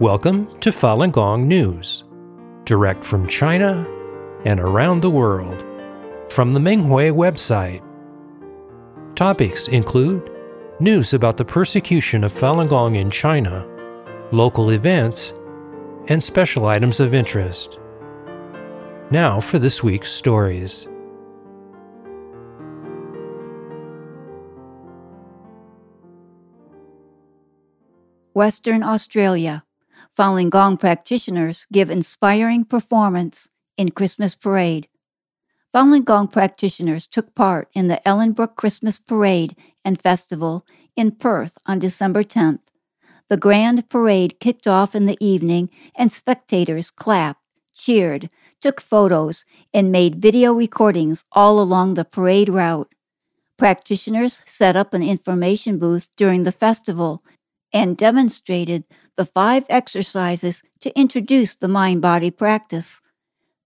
Welcome to Falun Gong News, direct from China and around the world, from the Minghui website. Topics include news about the persecution of Falun Gong in China, local events, and special items of interest. Now for this week's stories. Western Australia. Falun Gong practitioners give inspiring performance in Christmas Parade. Falun Gong practitioners took part in the Ellenbrook Christmas Parade and Festival in Perth on December 10th. The grand parade kicked off in the evening, and spectators clapped, cheered, took photos, and made video recordings all along the parade route. Practitioners set up an information booth during the festival and demonstrated the five exercises to introduce the mind body practice.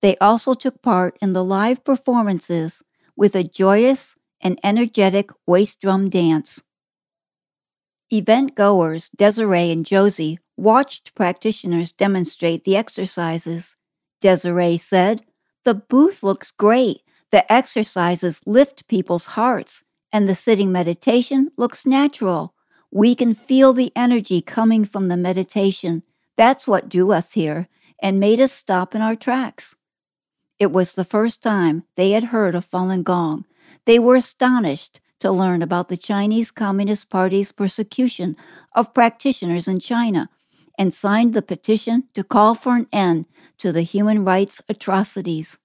They also took part in the live performances with a joyous and energetic waist drum dance. Event goers Desiree and Josie watched practitioners demonstrate the exercises. Desiree said, The booth looks great. The exercises lift people's hearts, and the sitting meditation looks natural. We can feel the energy coming from the meditation. That's what drew us here and made us stop in our tracks. It was the first time they had heard of Falun Gong. They were astonished to learn about the Chinese Communist Party's persecution of practitioners in China and signed the petition to call for an end to the human rights atrocities.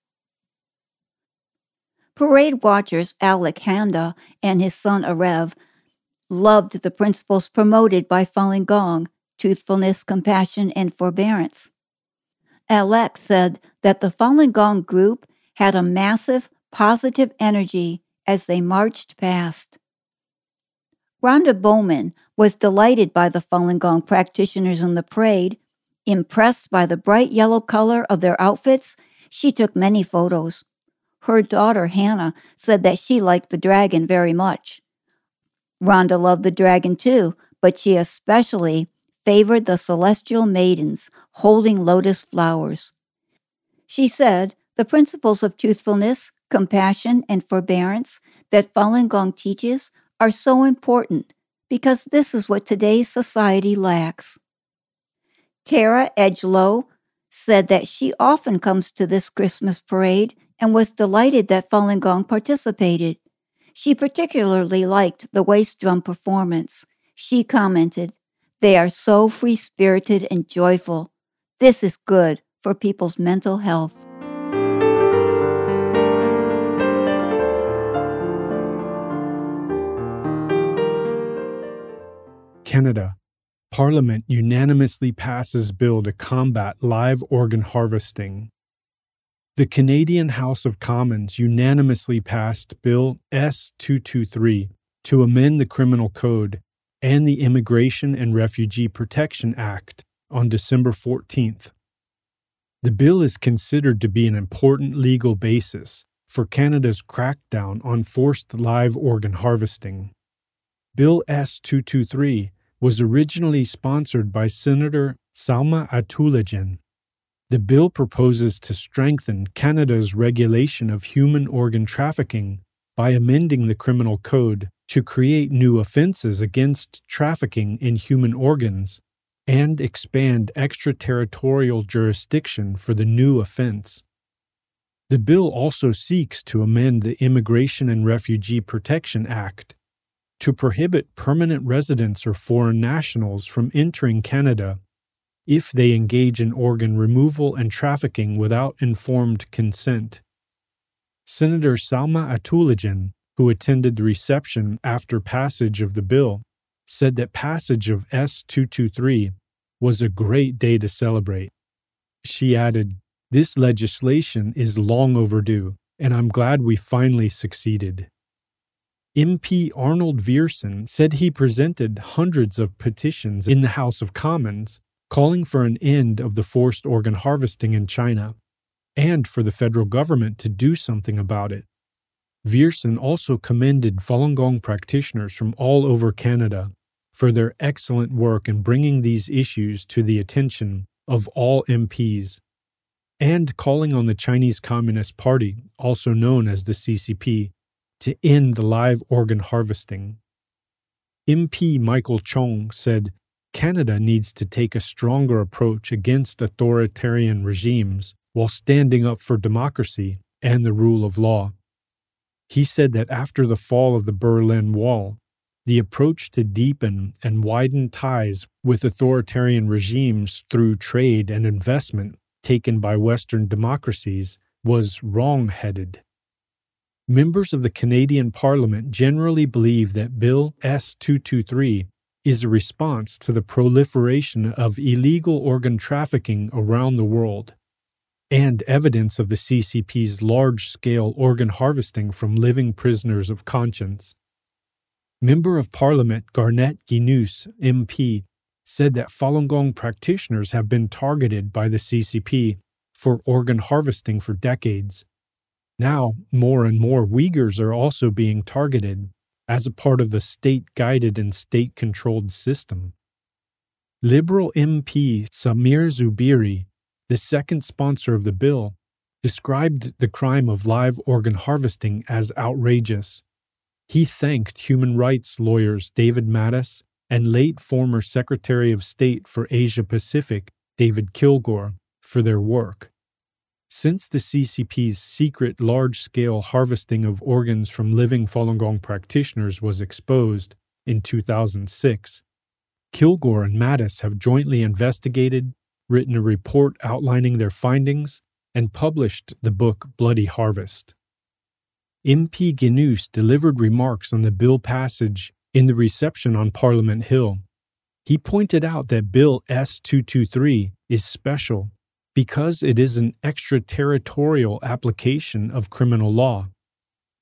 Parade watchers Alec Handa and his son Arev loved the principles promoted by Falun Gong truthfulness, compassion, and forbearance. Alex said that the Falun Gong group had a massive positive energy as they marched past. Rhonda Bowman was delighted by the Falun Gong practitioners in the parade. Impressed by the bright yellow color of their outfits, she took many photos. Her daughter, Hannah, said that she liked the dragon very much. Rhonda loved the dragon too, but she especially favored the celestial maidens holding lotus flowers. She said the principles of truthfulness, compassion, and forbearance that Falun Gong teaches are so important because this is what today's society lacks. Tara Edgelow said that she often comes to this Christmas parade and was delighted that Falun Gong participated. She particularly liked the waist drum performance. She commented, They are so free spirited and joyful. This is good for people's mental health. Canada. Parliament unanimously passes bill to combat live organ harvesting. The Canadian House of Commons unanimously passed Bill S 223 to amend the Criminal Code and the Immigration and Refugee Protection Act on December 14th. The bill is considered to be an important legal basis for Canada's crackdown on forced live organ harvesting. Bill S 223 was originally sponsored by Senator Salma Ataullahjan the bill proposes to strengthen Canada's regulation of human organ trafficking by amending the criminal code to create new offenses against trafficking in human organs and expand extraterritorial jurisdiction for the new offense. The bill also seeks to amend the Immigration and Refugee Protection Act to prohibit permanent residents or foreign nationals from entering Canada if they engage in organ removal and trafficking without informed consent. Senator Salma Ataullahjan, who attended the reception after passage of the bill, said that passage of S 223 was a great day to celebrate. She added, This legislation is long overdue, and I'm glad we finally succeeded. MP Arnold Viersen said he presented hundreds of petitions in the House of Commons calling for an end of the forced organ harvesting in China and for the federal government to do something about it. Viersen also commended Falun Gong practitioners from all over Canada for their excellent work in bringing these issues to the attention of all MPs and calling on the Chinese Communist Party, also known as the CCP, to end the live organ harvesting. MP Michael Chong said Canada needs to take a stronger approach against authoritarian regimes while standing up for democracy and the rule of law. He said that after the fall of the Berlin Wall, the approach to deepen and widen ties with authoritarian regimes through trade and investment taken by Western democracies was wrong headed. Members of the Canadian Parliament generally believe that Bill S 223 is a response to the proliferation of illegal organ trafficking around the world and evidence of the CCP's large scale organ harvesting from living prisoners of conscience. Member of Parliament Garnett Genuis, MP, said that Falun Gong practitioners have been targeted by the CCP for organ harvesting for decades. Now, more and more Uyghurs are also being targeted as a part of the state guided and state controlled system. Liberal MP Sameer Zuberi, the second sponsor of the bill, described the crime of live organ harvesting as outrageous. He thanked human rights lawyers David Matas and late former Secretary of State for Asia Pacific David Kilgour for their work. Since the CCP's secret large scale harvesting of organs from living Falun Gong practitioners was exposed in 2006, Kilgour and Matas have jointly investigated, written a report outlining their findings, and published the book Bloody Harvest. MP Genuis delivered remarks on the bill passage in the reception on Parliament Hill. He pointed out that Bill S 223 is special because it is an extraterritorial application of criminal law.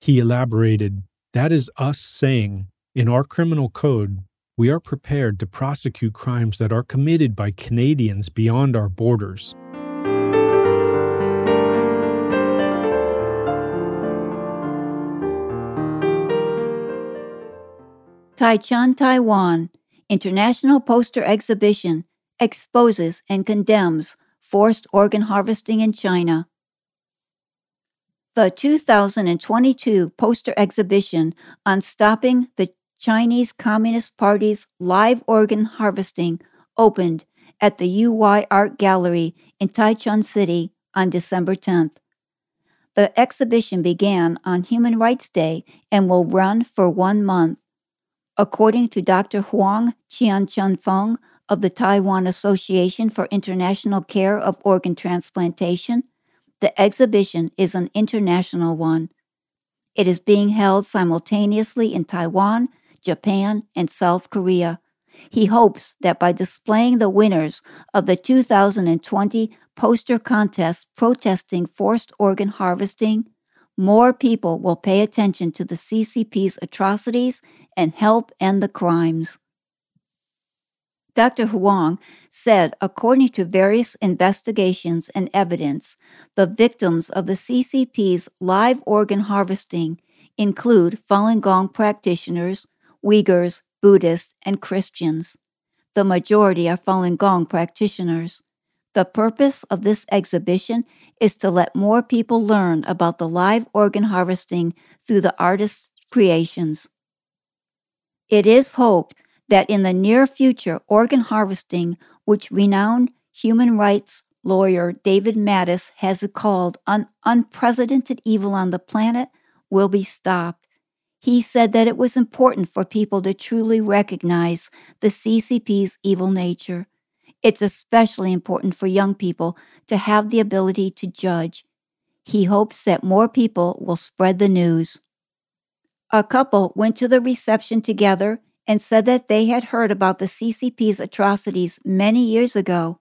He elaborated, That is us saying, in our criminal code, we are prepared to prosecute crimes that are committed by Canadians beyond our borders. Taichung, Taiwan International Poster Exhibition exposes and condemns forced organ harvesting in China. The 2022 poster exhibition on stopping the Chinese Communist Party's live organ harvesting opened at the UY Art Gallery in Taichung City on December 10th. The exhibition began on Human Rights Day and will run for one month. According to Dr. Huang Qianchun Feng of the Taiwan Association for International Care of Organ Transplantation, the exhibition is an international one. It is being held simultaneously in Taiwan, Japan, and South Korea. He hopes that by displaying the winners of the 2020 poster contest protesting forced organ harvesting, more people will pay attention to the CCP's atrocities and help end the crimes. Dr. Huang said, according to various investigations and evidence, the victims of the CCP's live organ harvesting include Falun Gong practitioners, Uyghurs, Buddhists, and Christians. The majority are Falun Gong practitioners. The purpose of this exhibition is to let more people learn about the live organ harvesting through the artist's creations. It is hoped that in the near future, organ harvesting, which renowned human rights lawyer David Matas has called an unprecedented evil on the planet, will be stopped he said that it was important for people to truly recognize the CCP's evil nature. It's especially important for young people to have the ability to judge. He hopes that more people will spread the news. A couple went to the reception together and said that they had heard about the CCP's atrocities many years ago.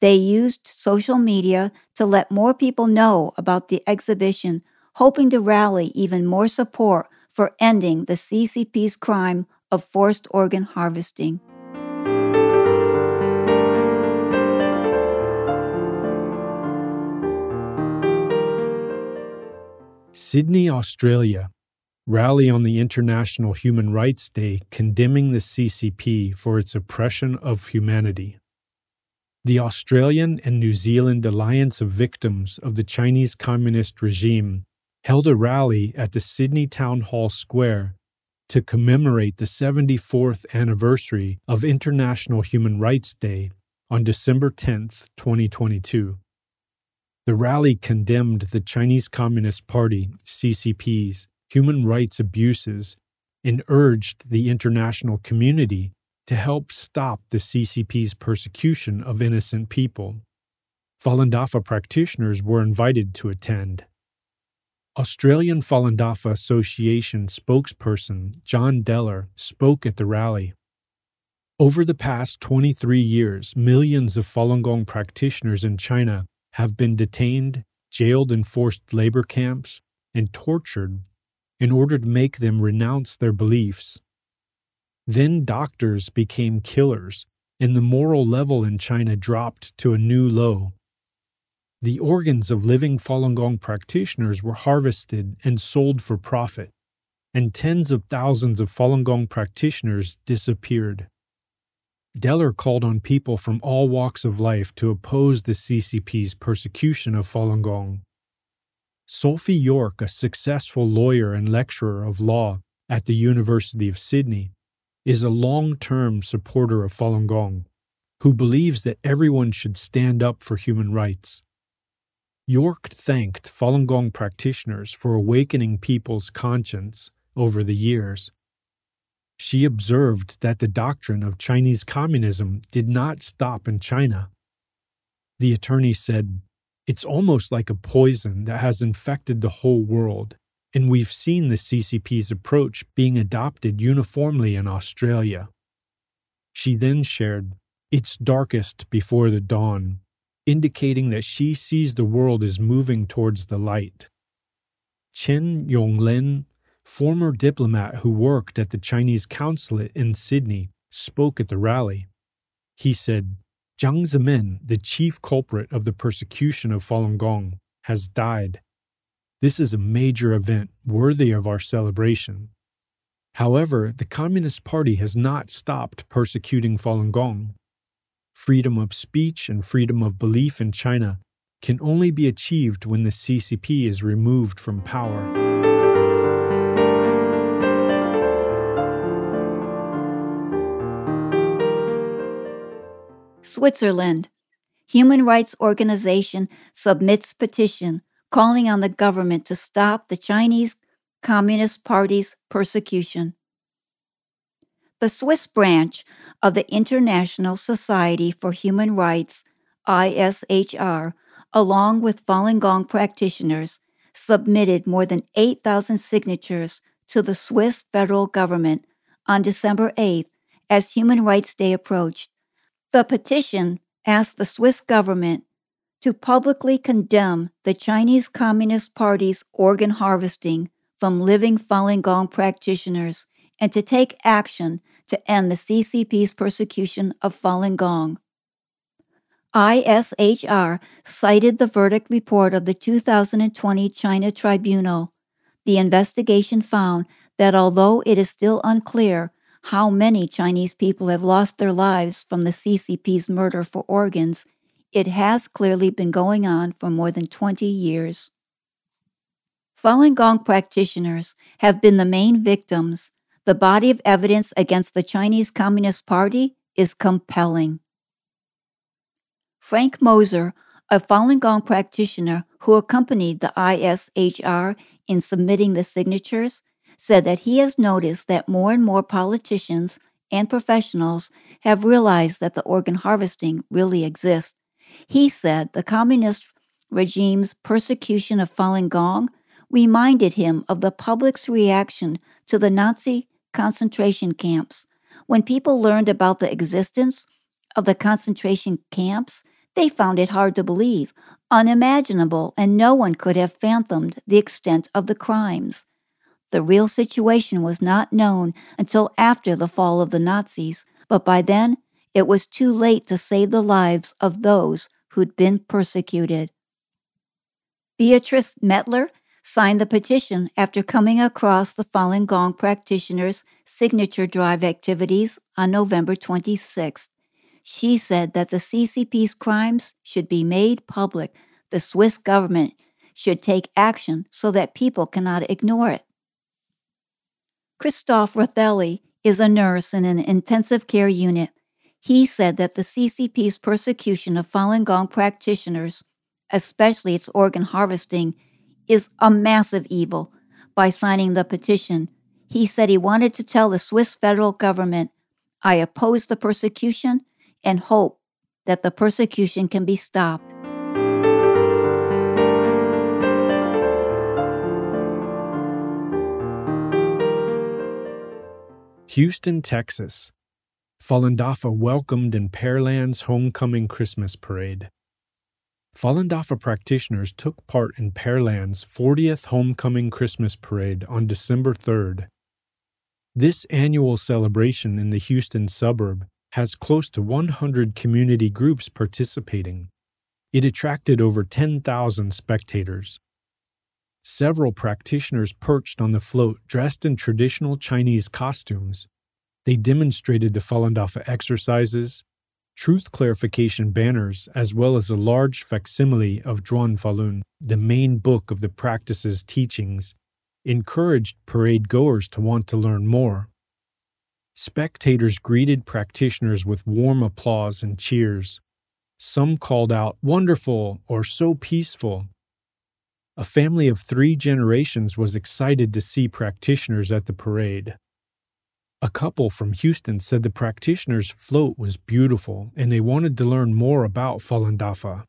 They used social media to let more people know about the exhibition, hoping to rally even more support for ending the CCP's crime of forced organ harvesting. Sydney, Australia. Rally on the International Human Rights Day condemning the CCP for its oppression of humanity. The Australian and New Zealand Alliance of Victims of the Chinese Communist Regime held a rally at the Sydney Town Hall Square to commemorate the 74th anniversary of International Human Rights Day on December 10, 2022. The rally condemned the Chinese Communist Party, CCP's, human rights abuses and urged the international community to help stop the CCP's persecution of innocent people. Falun Dafa practitioners were invited to attend. Australian Falun Dafa Association spokesperson John Deller spoke at the rally. Over the past 23 years, millions of Falun Gong practitioners in China have been detained, jailed in forced labor camps, and tortured in order to make them renounce their beliefs then doctors became killers, and the moral level in China dropped to a new low. The organs of living Falun Gong practitioners were harvested and sold for profit, and tens of thousands of Falun Gong practitioners disappeared. Deller called on people from all walks of life to oppose the CCP's persecution of Falun Gong. Sophie York, a successful lawyer and lecturer of law at the University of Sydney, is a long term supporter of Falun Gong who believes that everyone should stand up for human rights. York thanked Falun Gong practitioners for awakening people's conscience over the years. She observed that the doctrine of Chinese communism did not stop in China. The attorney said, It's almost like a poison that has infected the whole world and we've seen the CCP's approach being adopted uniformly in Australia. She then shared, It's darkest before the dawn, indicating that she sees the world as moving towards the light. Chen Yonglin, former diplomat who worked at the Chinese consulate in Sydney, spoke at the rally. He said, Jiang Zemin, the chief culprit of the persecution of Falun Gong, has died this is a major event worthy of our celebration. However, the Communist Party has not stopped persecuting Falun Gong. Freedom of speech and freedom of belief in China can only be achieved when the CCP is removed from power. Switzerland. Human rights organization submits petition calling on the government to stop the Chinese Communist Party's persecution. The Swiss branch of the International Society for Human Rights, ISHR, along with Falun Gong practitioners, submitted more than 8,000 signatures to the Swiss federal government on December 8th as Human Rights Day approached. The petition asked the Swiss government to publicly condemn the Chinese Communist Party's organ harvesting from living Falun Gong practitioners and to take action to end the CCP's persecution of Falun Gong. ISHR cited the verdict report of the 2020 China Tribunal. The investigation found that although it is still unclear how many Chinese people have lost their lives from the CCP's murder for organs, it has clearly been going on for more than 20 years. Falun Gong practitioners have been the main victims. The body of evidence against the Chinese Communist Party is compelling. Frank Moser, a Falun Gong practitioner who accompanied the ISHR in submitting the signatures, said that he has noticed that more and more politicians and professionals have realized that the organ harvesting really exists he said the communist regime's persecution of Falun Gong reminded him of the public's reaction to the Nazi concentration camps. When people learned about the existence of the concentration camps, they found it hard to believe, unimaginable, and no one could have fathomed the extent of the crimes. The real situation was not known until after the fall of the Nazis, but by then it was too late to save the lives of those who'd been persecuted. Beatrice Mettler signed the petition after coming across the Falun Gong practitioners' signature drive activities on November 26th. She said that the CCP's crimes should be made public. The Swiss government should take action so that people cannot ignore it. Christoph Rothelli is a nurse in an intensive care unit. He said that the CCP's persecution of Falun Gong practitioners, especially its organ harvesting, is a massive evil. By signing the petition, he said he wanted to tell the Swiss federal government, I oppose the persecution and hope that the persecution can be stopped. Houston, Texas. Falun welcomed in Pearland's homecoming Christmas parade. Falun practitioners took part in Pearland's 40th Homecoming Christmas Parade on December 3rd. This annual celebration in the Houston suburb has close to 100 community groups participating. It attracted over 10,000 spectators. Several practitioners perched on the float dressed in traditional Chinese costumes. They demonstrated the Falun Dafa exercises, truth clarification banners, as well as a large facsimile of Zhuan Falun, the main book of the practice's teachings, encouraged parade goers to want to learn more. Spectators greeted practitioners with warm applause and cheers. Some called out, Wonderful or So peaceful. A family of three generations was excited to see practitioners at the parade. A couple from Houston said the practitioner's float was beautiful and they wanted to learn more about Falun Dafa.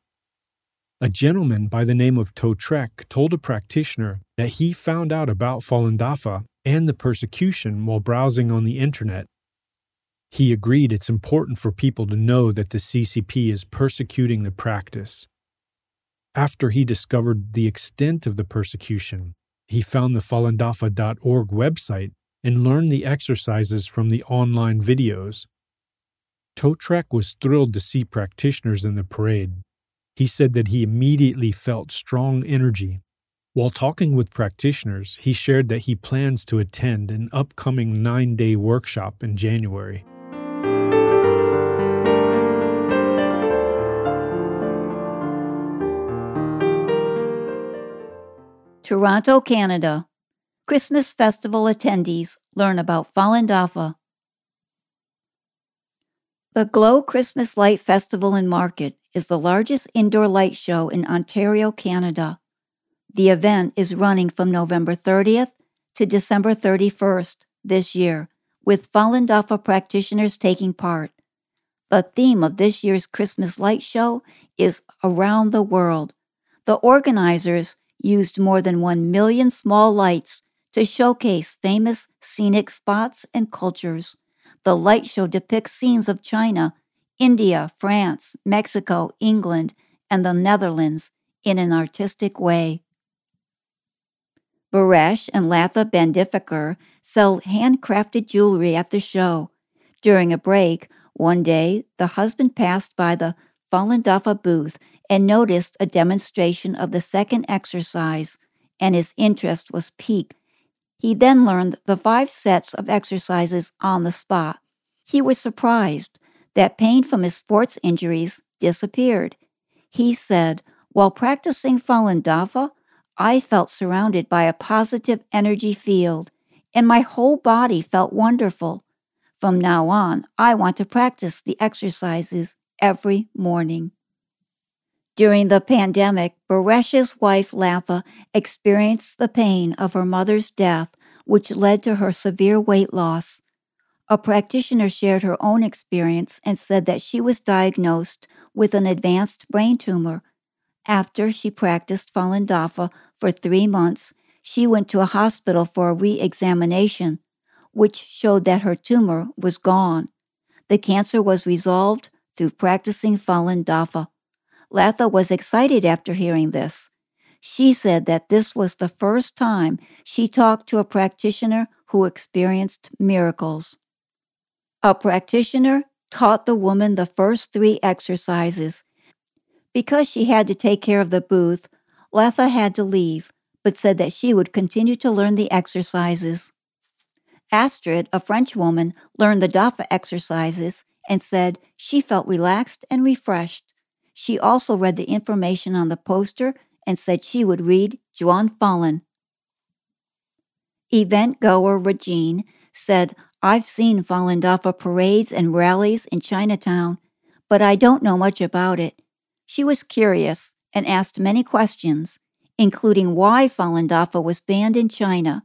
A gentleman by the name of To Trek told a practitioner that he found out about Falun Dafa and the persecution while browsing on the internet. He agreed it's important for people to know that the CCP is persecuting the practice. After he discovered the extent of the persecution, he found the falundafa.org website and learned the exercises from the online videos. Totrek was thrilled to see practitioners in the parade. He said that he immediately felt strong energy. While talking with practitioners, he shared that he plans to attend an upcoming nine day workshop in January. Toronto, Canada. Christmas festival attendees learn about Falun Dafa. The Glow Christmas Light Festival and Market is the largest indoor light show in Ontario, Canada. The event is running from November 30th to December 31st this year, with Falun Dafa practitioners taking part. The theme of this year's Christmas light show is Around the World. The organizers used more than 1 million small lights to showcase famous scenic spots and cultures. The light show depicts scenes of China, India, France, Mexico, England, and the Netherlands in an artistic way. Baresh and Latha Bandifikar sell handcrafted jewelry at the show. During a break, one day, the husband passed by the Falun Dafa booth and noticed a demonstration of the second exercise, and his interest was piqued he then learned the five sets of exercises on the spot. He was surprised that pain from his sports injuries disappeared. He said, While practicing Falun Dafa, I felt surrounded by a positive energy field, and my whole body felt wonderful. From now on, I want to practice the exercises every morning. During the pandemic, Baresh's wife Latha experienced the pain of her mother's death, which led to her severe weight loss. A practitioner shared her own experience and said that she was diagnosed with an advanced brain tumor. After she practiced Falun Dafa for three months, she went to a hospital for a re examination, which showed that her tumor was gone. The cancer was resolved through practicing Falun Dafa. Latha was excited after hearing this. She said that this was the first time she talked to a practitioner who experienced miracles. A practitioner taught the woman the first three exercises. Because she had to take care of the booth, Latha had to leave, but said that she would continue to learn the exercises. Astrid, a French woman, learned the Dafa exercises and said she felt relaxed and refreshed. She also read the information on the poster and said she would read Zhuan Falun. Event goer Regine said, I've seen Falun Dafa parades and rallies in Chinatown, but I don't know much about it. She was curious and asked many questions, including why Falun Dafa was banned in China.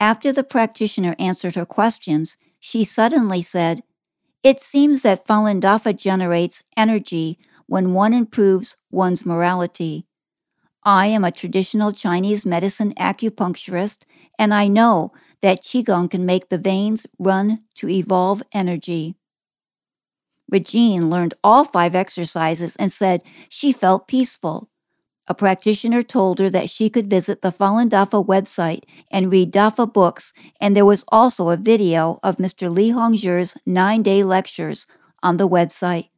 After the practitioner answered her questions, she suddenly said, It seems that Falun Dafa generates energy when one improves one's morality. I am a traditional Chinese medicine acupuncturist, and I know that Qigong can make the veins run to evolve energy. Regine learned all five exercises and said she felt peaceful. A practitioner told her that she could visit the Falun Dafa website and read Dafa books, and there was also a video of Mr. Li Hongzhi's nine day lectures on the website.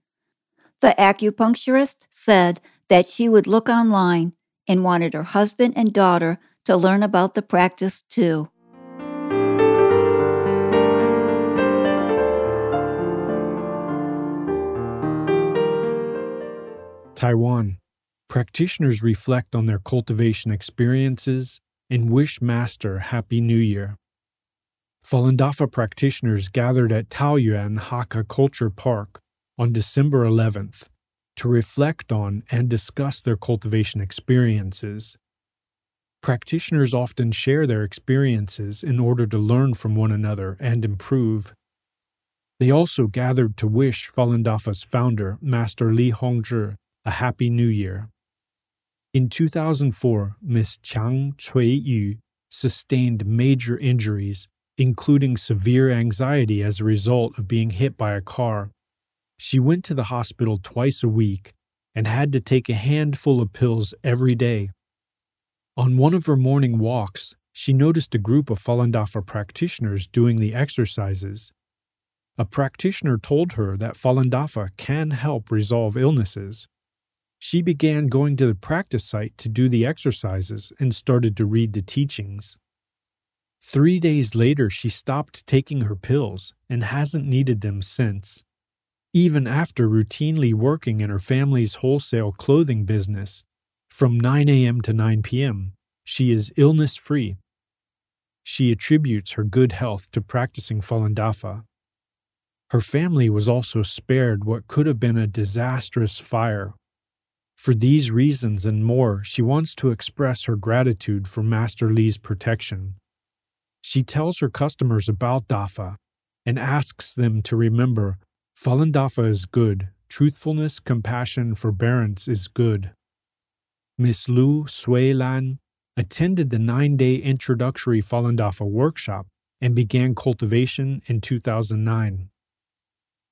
The acupuncturist said that she would look online and wanted her husband and daughter to learn about the practice too. Taiwan. Practitioners reflect on their cultivation experiences and wish Master Happy New Year. Falun Dafa practitioners gathered at Taoyuan Hakka Culture Park on December 11th to reflect on and discuss their cultivation experiences. Practitioners often share their experiences in order to learn from one another and improve. They also gathered to wish Falun Dafa's founder, Master Li Hongzhi, a Happy New Year. In 2004, Ms. Chang Cui-yu sustained major injuries, including severe anxiety as a result of being hit by a car. She went to the hospital twice a week and had to take a handful of pills every day. On one of her morning walks, she noticed a group of Falun Dafa practitioners doing the exercises. A practitioner told her that Falun Dafa can help resolve illnesses. She began going to the practice site to do the exercises and started to read the teachings. Three days later, she stopped taking her pills and hasn't needed them since. Even after routinely working in her family's wholesale clothing business from 9 a.m. to 9 p.m., she is illness free. She attributes her good health to practicing Falun Dafa. Her family was also spared what could have been a disastrous fire for these reasons and more, she wants to express her gratitude for Master Li's protection. She tells her customers about Dafa and asks them to remember Falun Dafa is good, truthfulness, compassion, forbearance is good. Miss Lu Sui Lan attended the nine day introductory Falun Dafa workshop and began cultivation in 2009.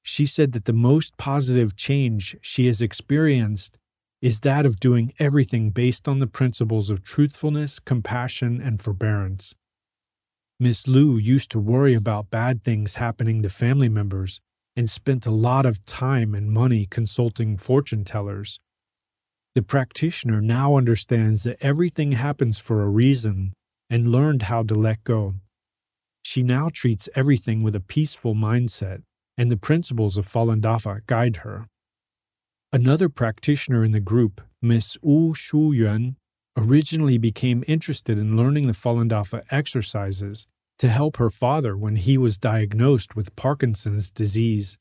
She said that the most positive change she has experienced is that of doing everything based on the principles of truthfulness, compassion, and forbearance. Miss Lu used to worry about bad things happening to family members and spent a lot of time and money consulting fortune tellers. The practitioner now understands that everything happens for a reason and learned how to let go. She now treats everything with a peaceful mindset, and the principles of Falun Dafa guide her. Another practitioner in the group, Miss Wu Shuyuan, originally became interested in learning the Falun Dafa exercises to help her father when he was diagnosed with Parkinson's disease.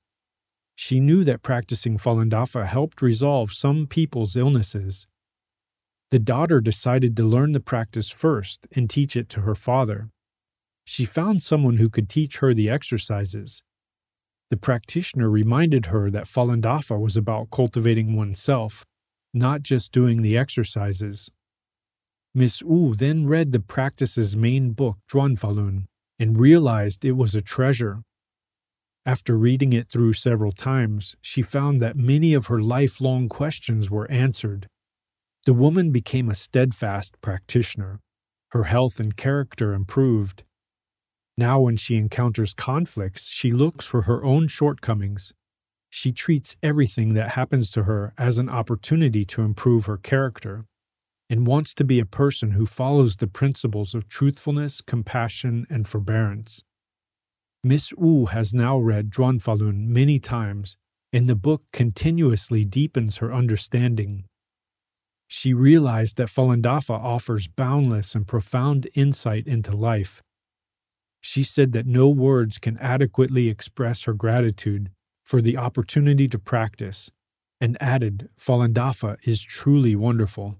She knew that practicing Falun Dafa helped resolve some people's illnesses. The daughter decided to learn the practice first and teach it to her father. She found someone who could teach her the exercises, the practitioner reminded her that Falun Dafa was about cultivating oneself, not just doing the exercises. Miss Wu then read the practice's main book, Zhuan Falun, and realized it was a treasure. After reading it through several times, she found that many of her lifelong questions were answered. The woman became a steadfast practitioner. Her health and character improved, now, when she encounters conflicts, she looks for her own shortcomings. She treats everything that happens to her as an opportunity to improve her character. And wants to be a person who follows the principles of truthfulness, compassion, and forbearance. Miss Wu has now read Zhuan Falun many times, and the book continuously deepens her understanding. She realized that Falun Dafa offers boundless and profound insight into life. She said that no words can adequately express her gratitude for the opportunity to practice, and added, Falun Dafa is truly wonderful.